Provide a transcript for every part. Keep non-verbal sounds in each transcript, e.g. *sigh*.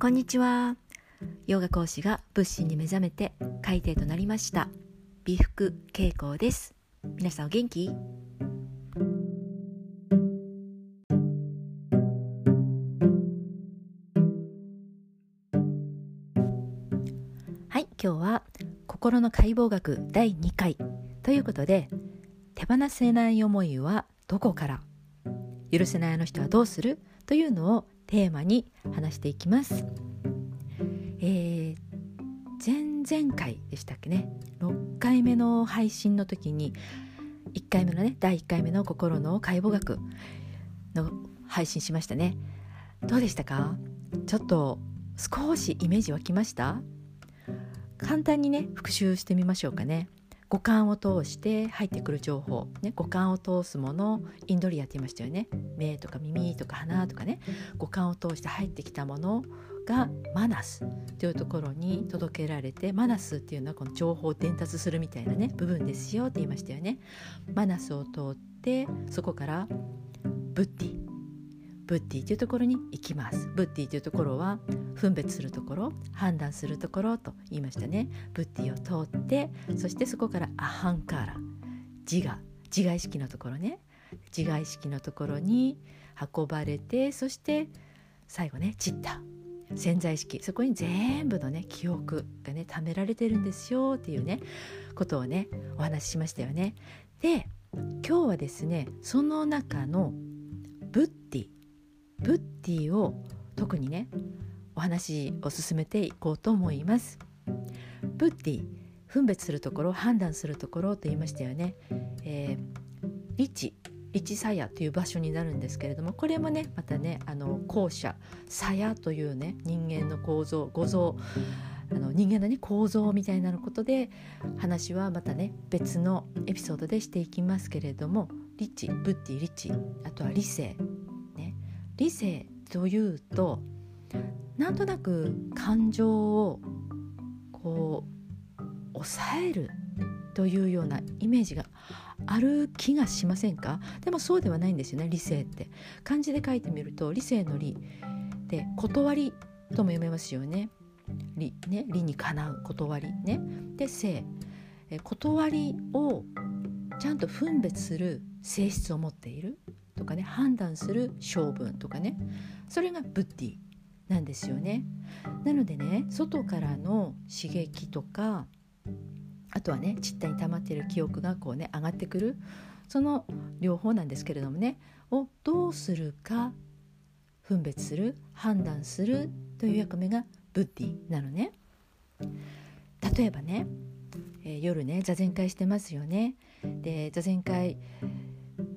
こんにちは。ヨガ講師が仏心に目覚めて海底となりました。美福恵子です。皆さんお元気？はい今日は心の解剖学第2回。ということで手放せない思いはどこから？許せないあの人はどうする？というのをテーマに話していきます。えー、前々回でしたっけね。6回目の配信の時に1回目のね第1回目の心の解剖学の配信しましたね。どうでしたか？ちょっと少しイメージ湧きました？簡単にね復習してみましょうかね。五感を通して入ってくる情報、ね、五感を通すものインドリアって言いましたよね。目とか耳とか鼻とかね。五感を通して入ってきたものがマナスというところに届けられてマナスっていうのはこの情報を伝達するみたいなね部分ですよって言いましたよね。マナスを通ってそこからブッディ。ブッディというところに行きます。ブッディというところは分別するところ判断するところと言いましたね。ブッディを通ってそしてそこからアハンカーラ自我自我意識のところね。自我意識のところに運ばれてそして最後ねチッタ潜在意識。そこに全部のね記憶がね貯められてるんですよっていうねことをねお話ししましたよね。で今日はですねその中のブッディブッディを特にねお話を進めていこうと思います。ブッディ分別するところ判断するところと言いましたよね。えー、リチリチサヤという場所になるんですけれどもこれもねまたねあの後者サヤというね人間の構造五造あの人間のね構造みたいなことで話はまたね別のエピソードでしていきますけれどもリチブッディリチあとは理性理性というとなんとなく感情をこう抑えるというようなイメージがある気がしませんか？でもそうではないんですよね理性って。漢字で書いてみると理性の理で断りとも読めますよね。理ね理にかなう断りね。で性。断りをちゃんと分別する性質を持っている。とかね判断する性分とかねそれがブッディなんですよね。なのでね外からの刺激とかあとはね実体に溜まっている記憶がこうね上がってくるその両方なんですけれどもねをどうするか分別する判断するという役目がブッディなのね。例えばね、えー、夜ね座禅会してますよね。で座禅会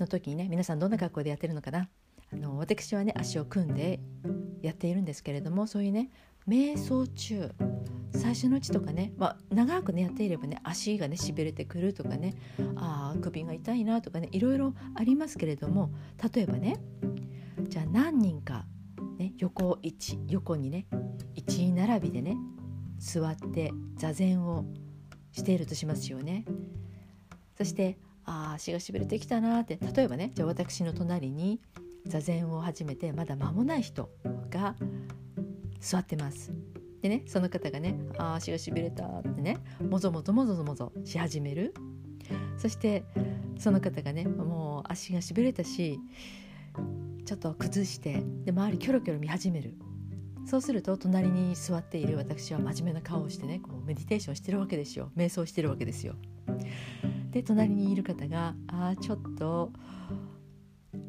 の時にね皆さんどんな格好でやってるのかなあの私はね足を組んでやっているんですけれどもそういうね瞑想中最初のうちとかね、まあ、長くねやっていればね足がねしびれてくるとかねあ首が痛いなとかねいろいろありますけれども例えばねじゃあ何人か、ね、横一横にね一並びでね座って座禅をしているとしますよね。そしてあ足がしびれてきたなって例えばねじゃあ私の隣に座禅を始めてまだ間もない人が座ってます。でねその方がね「あ足がしびれた」ってねもぞもぞもぞもぞし始めるそしてその方がねもう足がしびれたしちょっと崩してで周りキョロキョロ見始めるそうすると隣に座っている私は真面目な顔をしてねこうメディテーションしてるわけですよ瞑想してるわけですよ。で隣にいる方が「ああちょっと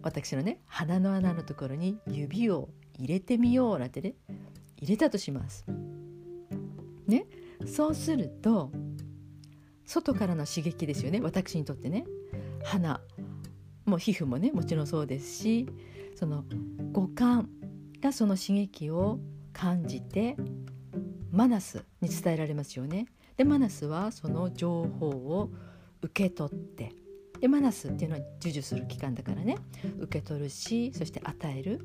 私のね鼻の穴のところに指を入れてみよう」なんてね入れたとします。ねそうすると外からの刺激ですよね私にとってね鼻もう皮膚もねもちろんそうですしその五感がその刺激を感じてマナスに伝えられますよね。でマナスはその情報を受け取って。でマナスっていうのは授受する期間だからね。受け取るしそして与える。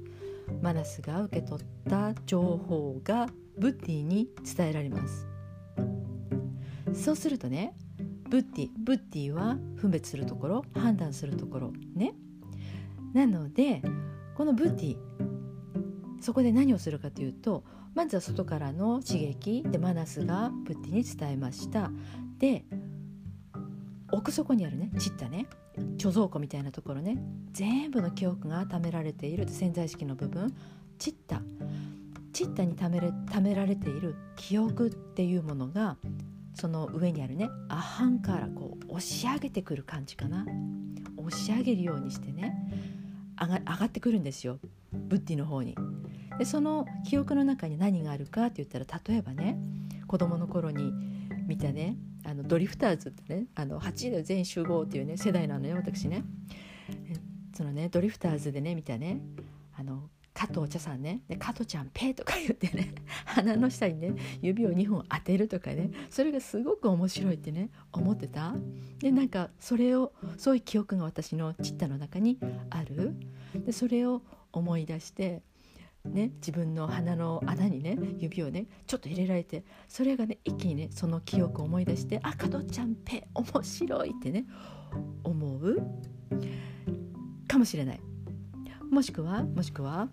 マナスが受け取った情報がブッディに伝えられます。そうするとねブッディブッディは分別するところ判断するところね。なのでこのブッディそこで何をするかというとまずは外からの刺激でマナスがプッティに伝えました。で奥底にあるねちったね貯蔵庫みたいなところね全部の記憶が貯められている潜在意識の部分チッタチッタに貯めれ貯められている記憶っていうものがその上にあるねアハンからこう押し上げてくる感じかな押し上げるようにしてね上が上がってくるんですよブッディの方に。でその記憶の中に何があるかって言ったら例えばね子供の頃に見たねあのドリフターズってねあの8時で全員集合っていうね世代なのよ私ね。そのねドリフターズでね見たねあの加藤茶さんね。で加藤ちゃんペーとか言ってね *laughs* 鼻の下にね指を2本当てるとかねそれがすごく面白いってね思ってた。でなんかそれをそういう記憶が私のチッタの中にある。でそれを思い出してね、自分の鼻の穴にね指をねちょっと入れられてそれがね一気にねその記憶を思い出して「あ加藤ちゃんペ面白い」ってね思うかもしれない。もしくはもしくは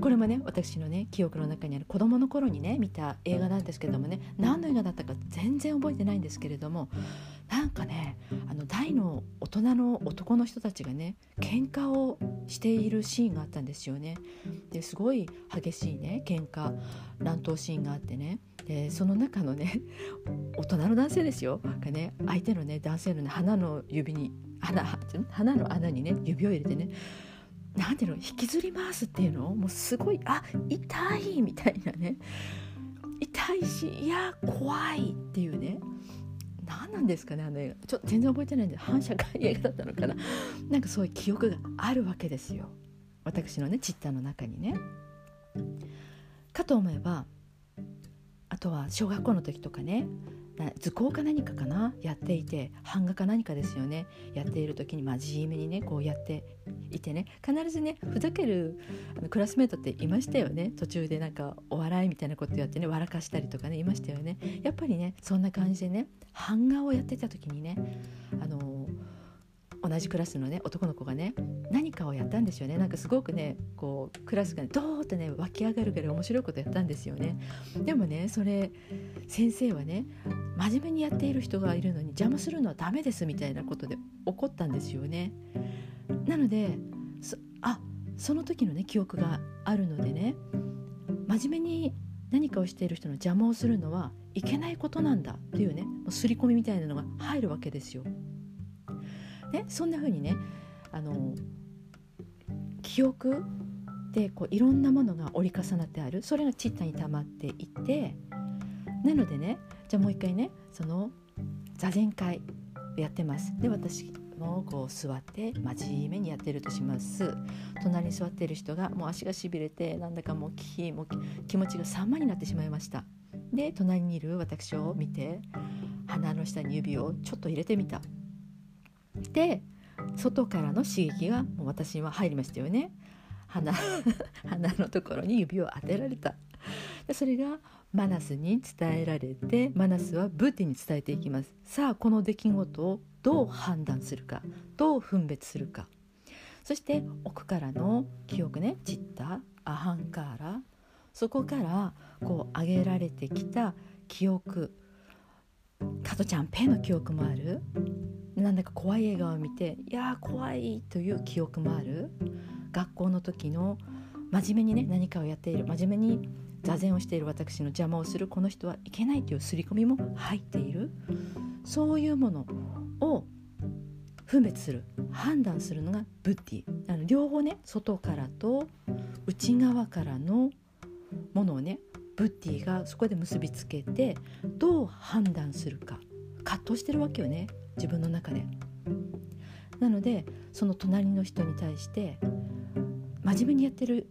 これもね私のね記憶の中にある子供の頃にね見た映画なんですけどもね何の映画だったか全然覚えてないんですけれどもなんかねあの大の大人の男の人たちがね喧嘩をしているシーンがあったんですよね。ですごい激しいね喧嘩乱闘シーンがあってね。でその中のね大人の男性ですよ。がね相手のね男性のね鼻の指に鼻鼻の穴にね指を入れてねなんていうの引きずり回すっていうの？もうすごいあ痛いみたいなね。痛いしいや怖いっていうね。何なんですかねあの映画ちょっと全然覚えてないんで反社会映画だったのかな。なんかそういう記憶があるわけですよ。私のねチッターの中にね。かと思えばあとは小学校の時とかね。図工か何かかなやっていて版画か何かですよね。やっている時にまあ地味にねこうやっていてね必ずねふざけるあのクラスメートっていましたよね。途中でなんかお笑いみたいなことやってね笑かしたりとかねいましたよね。やっぱりねそんな感じでね版画をやってた時にねあの同じクラスのね男の子がね何かをやったんですよね。なんかすごくねこうクラスが、ね、ドーッとね湧き上がるぐらい面白いことやったんですよね。でもねそれ先生はね真面目にやっている人がいるのに邪魔するのはダメですみたいなことで怒ったんですよね。なのでそあその時のね記憶があるのでね真面目に何かをしている人の邪魔をするのはいけないことなんだというねもう刷り込みみたいなのが入るわけですよ。ね、そんな風にねあの記憶でこういろんなものが折り重なってある。それがチッタに溜まっていてなのでねじゃあもう一回ねその座禅会やってます。で私もこう座って真面目にやってるとします。隣に座ってる人がもう足がしびれてなんだかもう気も気持ちが散漫になってしまいました。で隣にいる私を見て鼻の下に指をちょっと入れてみた。で外からの刺激がもう私は入りましたよね。鼻 *laughs* 鼻のところに指を当てられた。でそれがマナスに伝えられてマナスはブーティに伝えていきます。さあこの出来事をどう判断するかどう分別するか。そして奥からの記憶ねチッタアハンカーラそこからこう上げられてきた記憶。加トちゃんペの記憶もある。なんだか怖い映画を見ていやー怖いという記憶もある。学校の時の真面目にね何かをやっている真面目に座禅をしている私の邪魔をするこの人はいけないという刷り込みも入っている。そういうものを分別する判断するのがブッディ。あの両方ね外からと内側からのものをねブッディがそこで結びつけてどう判断するか葛藤してるわけよね。自分の中で。なのでその隣の人に対して真面目にやってる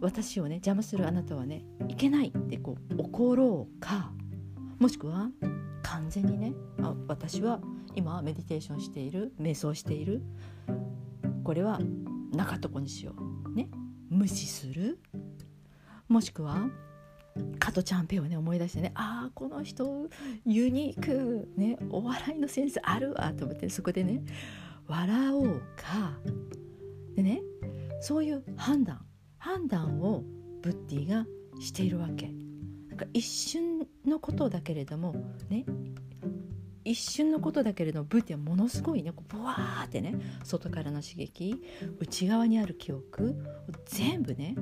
私をね邪魔するあなたはねいけないってこう怒ろうかもしくは完全にねあ私は今メディテーションしている瞑想しているこれはなかったこにしよう。ね。無視する。もしくは加トちゃんペをね思い出してねああこの人ユニークねお笑いのセンスあるわと思ってそこでね笑おうか。でねそういう判断判断をブッディがしているわけ。なんか一瞬のことだけれどもね一瞬のことだけれどもブッディはものすごいねこうブワーってね外からの刺激内側にある記憶全部ね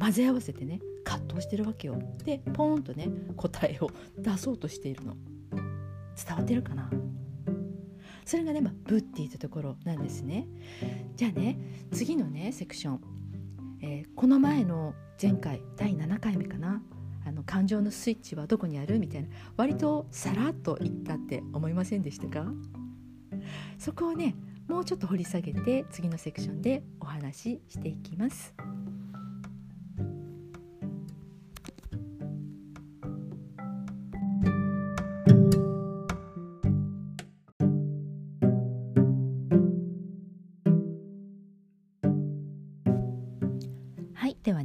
混ぜ合わせてね葛藤してるわけよ。でポーンとね答えを出そうとしているの。伝わってるかな？それがね、まあ、ブッディというところなんですね。じゃあね次のねセクション、えー、この前の前回第7回目かな？あの感情のスイッチはどこにある？みたいな。割とさらっと言ったって思いませんでしたか？そこをねもうちょっと掘り下げて次のセクションでお話ししていきます。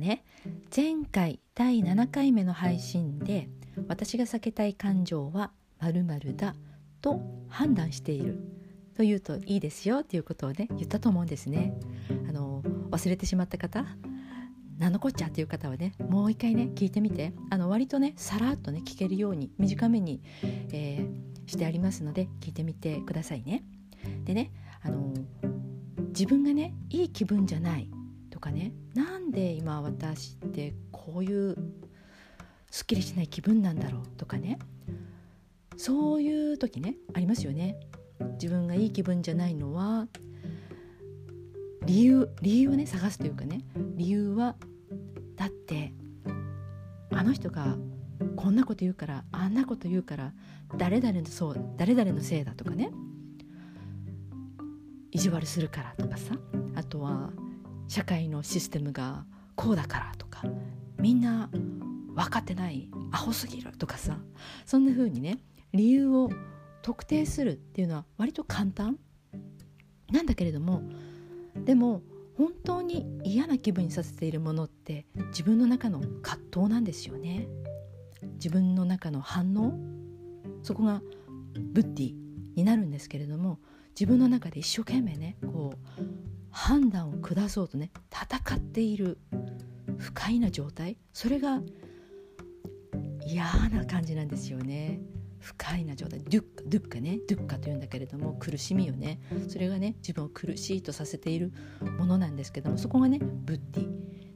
ね。前回第7回目の配信で私が避けたい感情は〇〇だと判断している。と言うといいですよっていうことをね言ったと思うんですね。あの忘れてしまった方何のこっちゃっていう方はねもう一回ね聞いてみて。あの割とねさらっとね聞けるように短めに、えー、してありますので聞いてみてくださいね。でねあの自分がねいい気分じゃないとかねなんで今私ってこういうすっきりしない気分なんだろうとかね。そういう時ねありますよね。自分がいい気分じゃないのは理由理由をね探すというかね。理由はだってあの人がこんなこと言うからあんなこと言うから誰々のそう誰々のせいだとかね。意地悪するからとかさ。あとは社会のシステムがこうだからとかみんな分かってないアホすぎるとかさそんな風にね理由を特定するっていうのは割と簡単なんだけれどもでも本当に嫌な気分にさせているものって自分の中の葛藤なんですよね。自分の中の反応そこがブッディになるんですけれども自分の中で一生懸命ねこう判断を下そうとね戦っている不快な状態それが嫌な感じなんですよね。不快な状態。ドゥッカドゥッカね。ドゥッカというんだけれども苦しみよね。それがね自分を苦しいとさせているものなんですけどもそこがねブッディ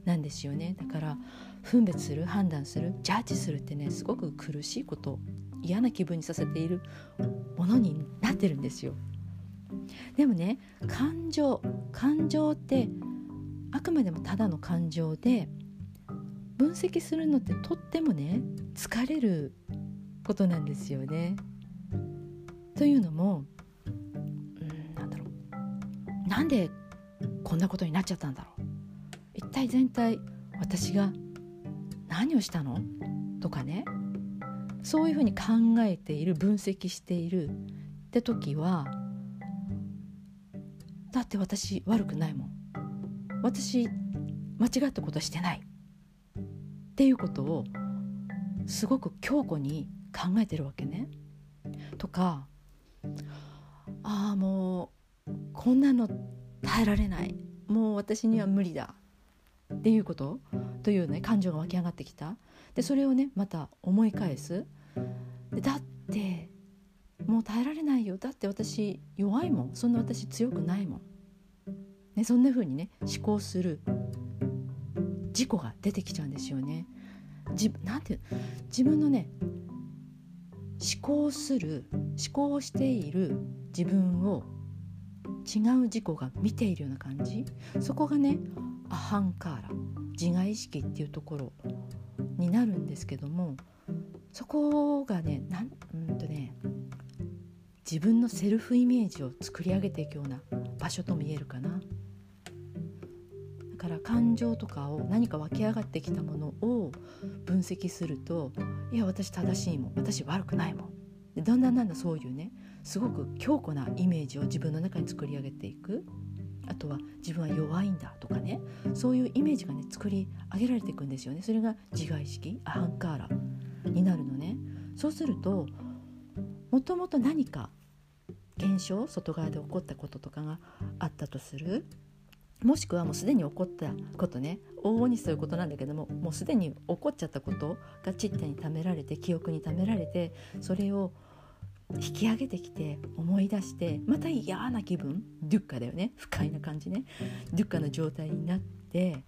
なんですよね。だから分別する判断するジャッジするってねすごく苦しいこと嫌な気分にさせているものになってるんですよ。でもね感情感情ってあくまでもただの感情で分析するのってとってもね疲れることなんですよね。というのもうんなんだろう。なんでこんなことになっちゃったんだろう。一体全体私が何をしたの？とかね。そういうふうに考えている分析しているって時はだって私悪くないもん。私間違ったことしてない。っていうことをすごく強固に考えてるわけね。とかああもうこんなの耐えられない。もう私には無理だ。っていうこと？というね感情が湧き上がってきた。でそれをねまた思い返す。でだってもう耐えられないよ。だって私弱いもん。そんな私強くないもん、ね、そんな風にね思考する。事故が出てきちゃうんですよね。じなんて自分のね思考する思考している自分を違う自己が見ているような感じ。そこがねアハンカーラ自我意識っていうところになるんですけどもそこがねなんうんとね自分のセルフイメージを作り上げていくような場所と見えるかな。だから感情とかを何か湧き上がってきたものを分析するといや私正しいもん私悪くないもん。だんだんだんだんそういうねすごく強固なイメージを自分の中に作り上げていく。あとは自分は弱いんだとかね。そういうイメージがね作り上げられていくんですよね。それが自我意識アハンカーラになるのね。そうするともともと何か現象外側で起こったこととかがあったとする？もしくはもうすでに起こったことね。往々にそういうことなんだけどももうすでに起こっちゃったことがチッタに貯められて記憶に貯められてそれを引き上げてきて思い出してまた嫌な気分？ドゥッカだよね。不快な感じね。ドゥッカの状態になって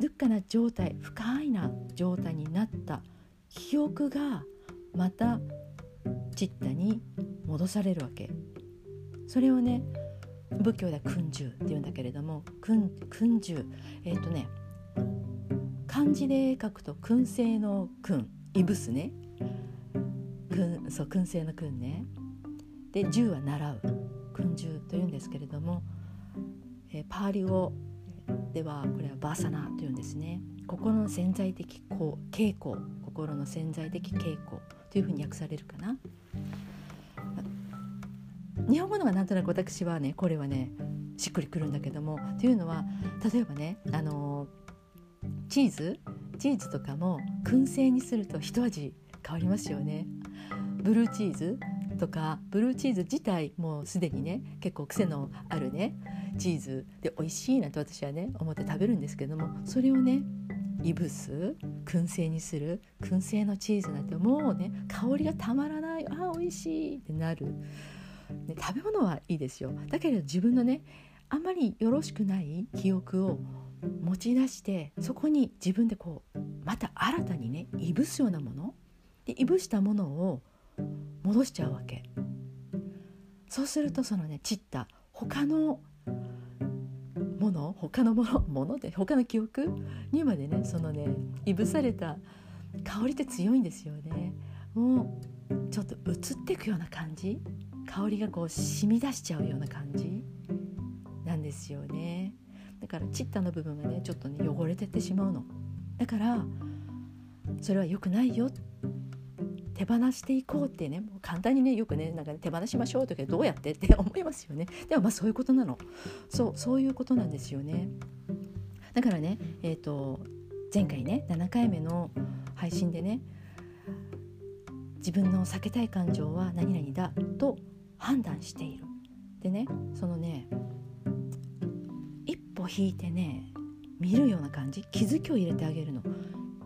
ドゥッカな状態不快な状態になった記憶がまたチッタに戻されるわけ。それをね仏教では訓授って言うんだけれども訓訓授えっ、ー、とね漢字で書くと燻製の燻いぶすね。燻そう燻製の燻ね。で銃は習う。訓授というんですけれども、えー、パーリ語ではこれはバーサナというんですね。心の潜在的傾向心の潜在的傾向というふうに訳されるかな。日本語のがなんとなく私はねこれはねしっくりくるんだけどもというのは例えばねあのチーズチーズとかも燻製にすると一味変わりますよね。ブルーチーズとかブルーチーズ自体もうすでにね結構癖のあるねチーズで美味しいなと私はね思って食べるんですけどもそれをねいぶす燻製にする燻製のチーズなんてもうね香りがたまらないあ美味しいってなる。ね、食べ物はいいですよ。だけど自分のねあんまりよろしくない記憶を持ち出してそこに自分でこうまた新たにねいぶすようなものでいぶしたものを戻しちゃうわけ。そうするとそのね散った他のもの他のものもので他の記憶？にまでねそのねいぶされた香りって強いんですよね。もうちょっと移っていくような感じ？香りがこう染み出しちゃうような感じ？なんですよね。だからチッタの部分がねちょっとね汚れてってしまうの。だからそれは良くないよっ手放していこうってねもう簡単にねよくねなんか、ね、手放しましょうとかどうやってって思いますよね。でもまあそういうことなの。そうそういうことなんですよね。だからねえっ、ー、と前回ね7回目の配信でね自分の避けたい感情は何々だと判断している。でねそのね一歩引いてね見るような感じ気づきを入れてあげるの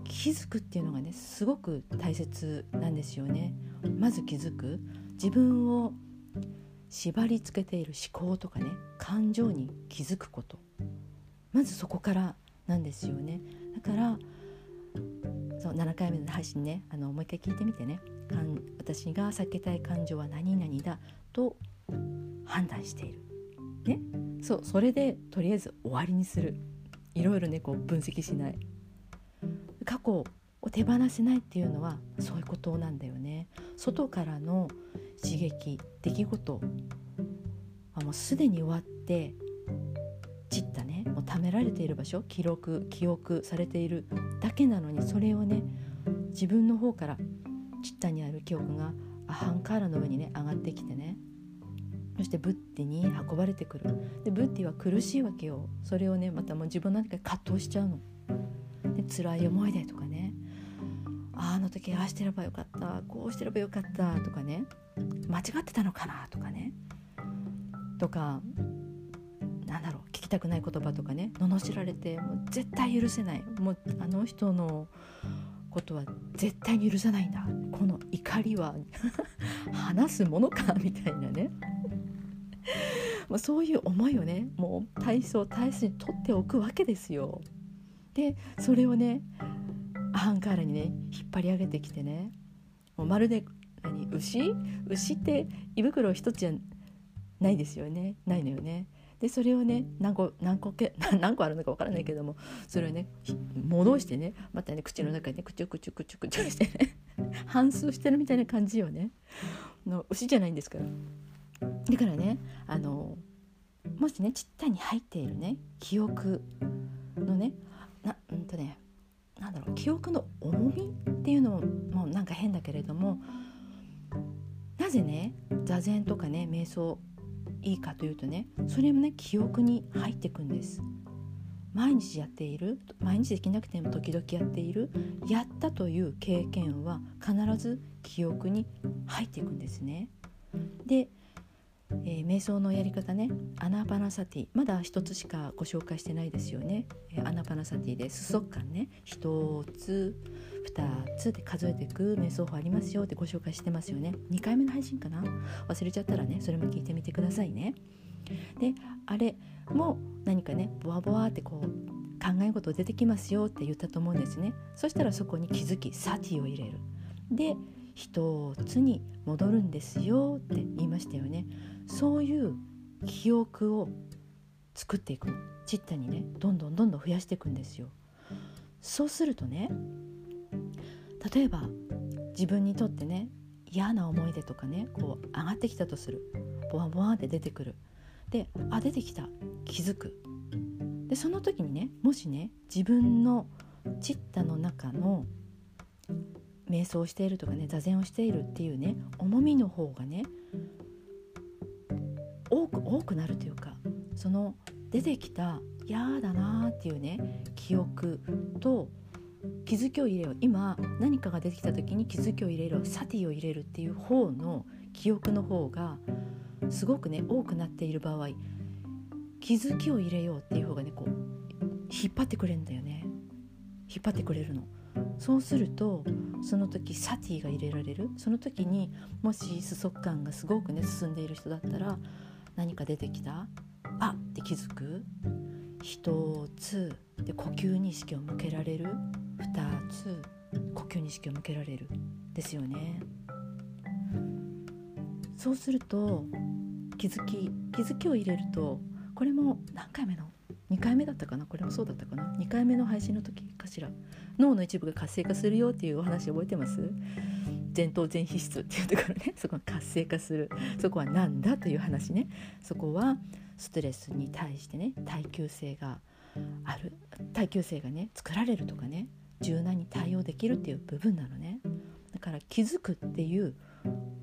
気づくっていうのがねすごく大切なんですよね。まず気づく。自分を縛り付けている思考とかね感情に気づくこと。まずそこからなんですよね。だからそう7回目の配信ねあのもう一回聞いてみてね。私が避けたい感情は何々だと判断している。ね、そうそれでとりあえず終わりにする。いろいろねこう分析しない。過去を手放せないっていうのはそういうことなんだよね。外からの刺激出来事はもうすでに終わって散ったね。もう貯められている場所記録記憶されているだけなのにそれをね自分の方から散ったにある記憶がアハンカーラの上にね上がってきてね。そしてブッディに運ばれてくる。でブッディは苦しいわけよ。それをねまたもう自分の中で葛藤しちゃうの。辛い思い出とかね。あの時ああしてればよかったこうしてればよかったとかね。間違ってたのかなとかね。とかなんだろう聞きたくない言葉とかね。罵られてもう絶対許せない。もうあの人のことは絶対に許さないんだ。この怒りは *laughs* 話すものかみたいなね。もうそういう思いをねもう体操体操に取っておくわけですよ。でそれをねアハンカーラにね引っ張り上げてきてね。もうまるで何牛？牛って胃袋一つじゃないですよね。ないのよね。でそれをね何個何個け *laughs* 何個あるのか分からないけどもそれをね戻してねまたね口の中にねくちゅくちゅくちゅくちゅしてね *laughs* 反数してるみたいな感じよね。の牛じゃないんですから。だからねあのもしねちったに入っているね記憶のねなうん。とねなんだろう記憶の重みっていうのもなんか変だけれどもなぜね座禅とかね瞑想いいかというとねそれもね記憶に入っていくんです。毎日やっている毎日できなくても時々やっているやったという経験は必ず記憶に入っていくんですね。でえー、瞑想のやり方ね。アナパナサティ。まだ一つしかご紹介してないですよね、えー、アナパナサティで数息観ね。一つ二つで数えていく瞑想法ありますよってご紹介してますよね。2回目の配信かな？忘れちゃったらねそれも聞いてみてくださいね。であれも何かねボワボワってこう考え事出てきますよって言ったと思うんですね。そしたらそこに気づきサティを入れる。で一つに戻るんですよって言いましたよね。そういう記憶を作っていく。のチッタにねどんどんどんどん増やしていくんですよ。そうするとね例えば自分にとってね嫌な思い出とかねこう上がってきたとする。ボワボワって出てくる。であ出てきた。気づく。でその時にねもしね自分のチッタの中の瞑想しているとかね座禅をしているっていうね重みの方がね多く多くなるというかその出てきた嫌だなっていうね記憶と気づきを入れよう。今何かが出てきた時に気づきを入れるサティを入れるっていう方の記憶の方がすごくね多くなっている場合気づきを入れようっていう方がねこう引っ張ってくれるんだよね。引っ張ってくれるの。そうするとその時サティが入れられる。その時にもしスソ感がすごくね進んでいる人だったら何か出てきた？あっ！て気づく。一つ。で呼吸に意識を向けられる。二つ。呼吸に意識を向けられる。ですよね。そうすると気づき気づきを入れるとこれも何回目の？2回目だったかな？これもそうだったかな？2回目の配信の時かしら。脳の一部が活性化するよっていうお話覚えてます？前頭前皮質っていうところね。*laughs* そこが活性化する。そこは何だという話ね。そこはストレスに対してね耐久性がある。耐久性がね作られるとかね柔軟に対応できるっていう部分なのね。だから気づくっていう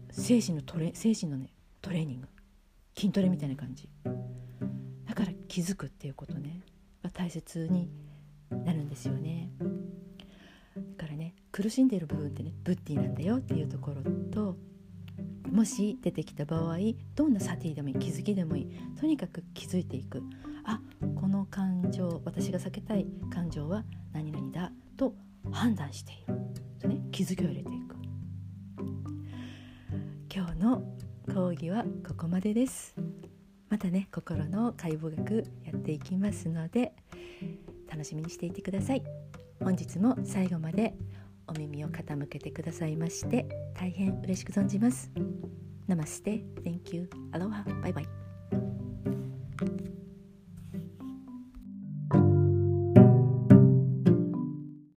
精神のトレ精神のねトレーニング。筋トレみたいな感じ。だから気づくっていうことね。が大切になるんですよね。苦しんでいる部分ってねブッディなんだよっていうところともし出てきた場合どんなサティでもいい気づきでもいい。とにかく気づいていく。あこの感情私が避けたい感情は何々だと判断している。とね気づきを入れていく。今日の講義はここまでです。またね心の解剖学やっていきますので楽しみにしていてください。本日も最後までお耳を傾けてくださいまして大変嬉しく存じます。ナマステ Thank you. アロハバイバイ